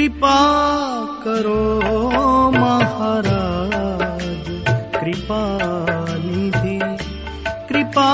कृपा करो महाराज कृपा निधि कृपा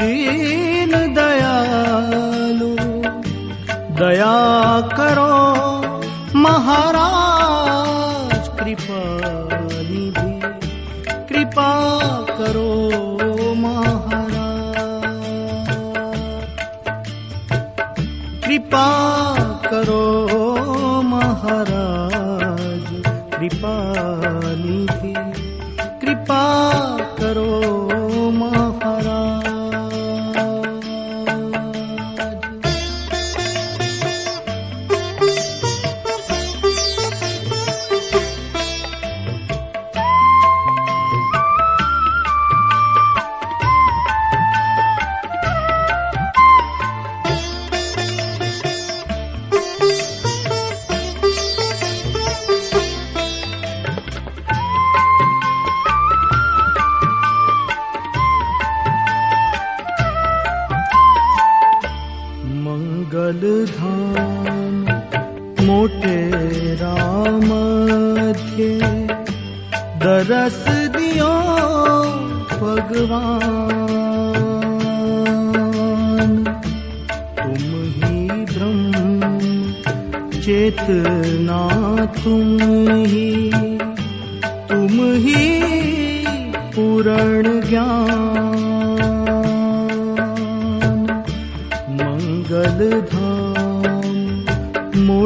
दीन दयालु। दया करो महाराज कृपा निधि। कृपा करो महाराज। कृपा धाम मोटे राम थे दरस दियो भगवान। तुम ही ब्रह्म चेतना तुम ही। तुम ही पूर्ण ज्ञान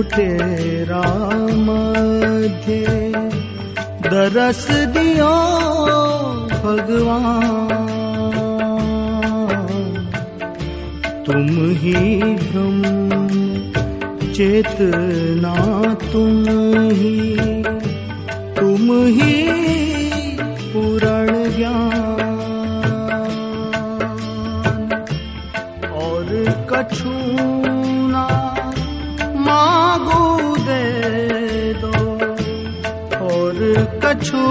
थे। दरस दियो भगवान। तुम ही ब्रह्म चेतना तुम ही। तुम ही पूर्ण ज्ञान। और कछु कछु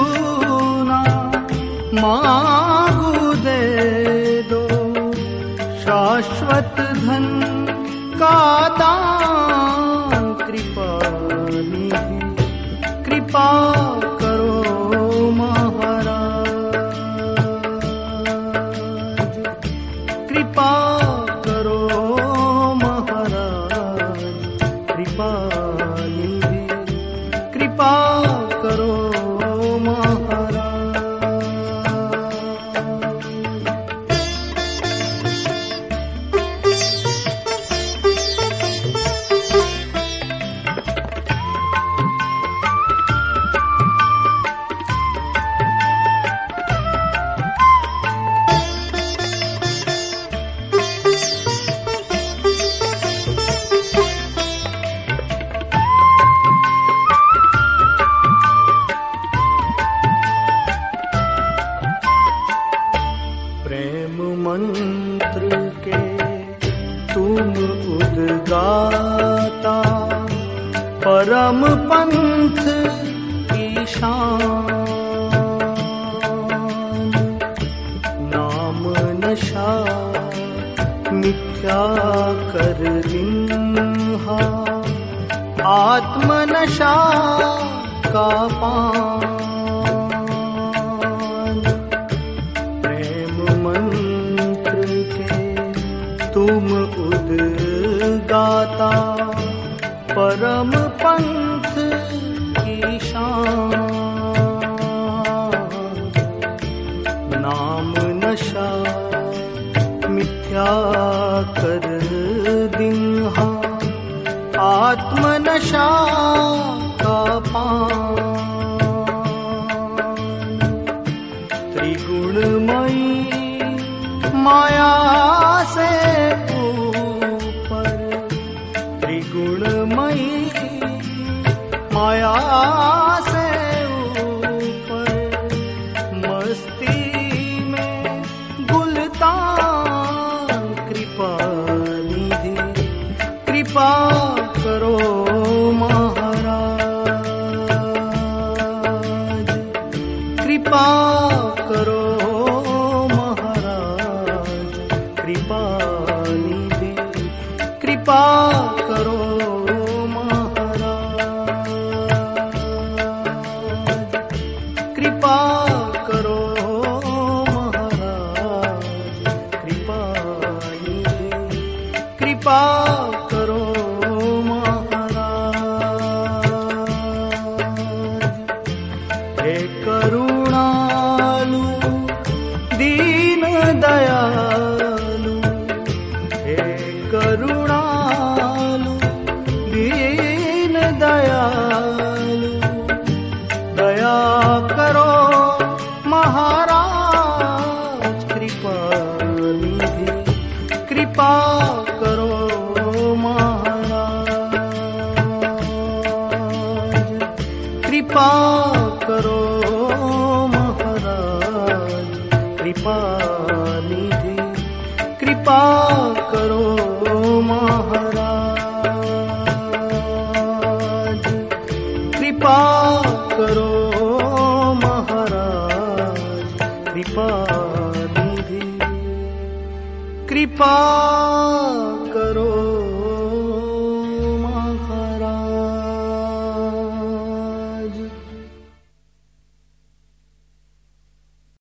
ना मांगू दे दो। शाश्वत धन का दान कृपा कृपा करो महाराज। कृपा करो महाराज कृपा कृपा करो परम पंथ की शान नाम नशा मिथ्या कर रिन्हा आत्म नशा का पान प्रेम मंत्र के तुम उद्गाता परम पंथ की शान। नाम नशा मिथ्या कर दिन्हा आत्म नशा का पान। त्रिगुणमयी माया से ऊपर। त्रिगुणमयी माया से ऊपर मस्ती में गुलतान कृपा निधि कृपा करो महाराज। कृपा करो महाराज। कृपा निधि कृपा करो कृपा करो हे करुणालु दीन दयालु। हे करुणालु दीन दयालु। दया करो महाराज कृपा निधि कृपा करो महाराज। कृपा करो महाराज। कृपा निधि। कृपा करो महाराज। कृपा करो महाराज। कृपा कृपा करो।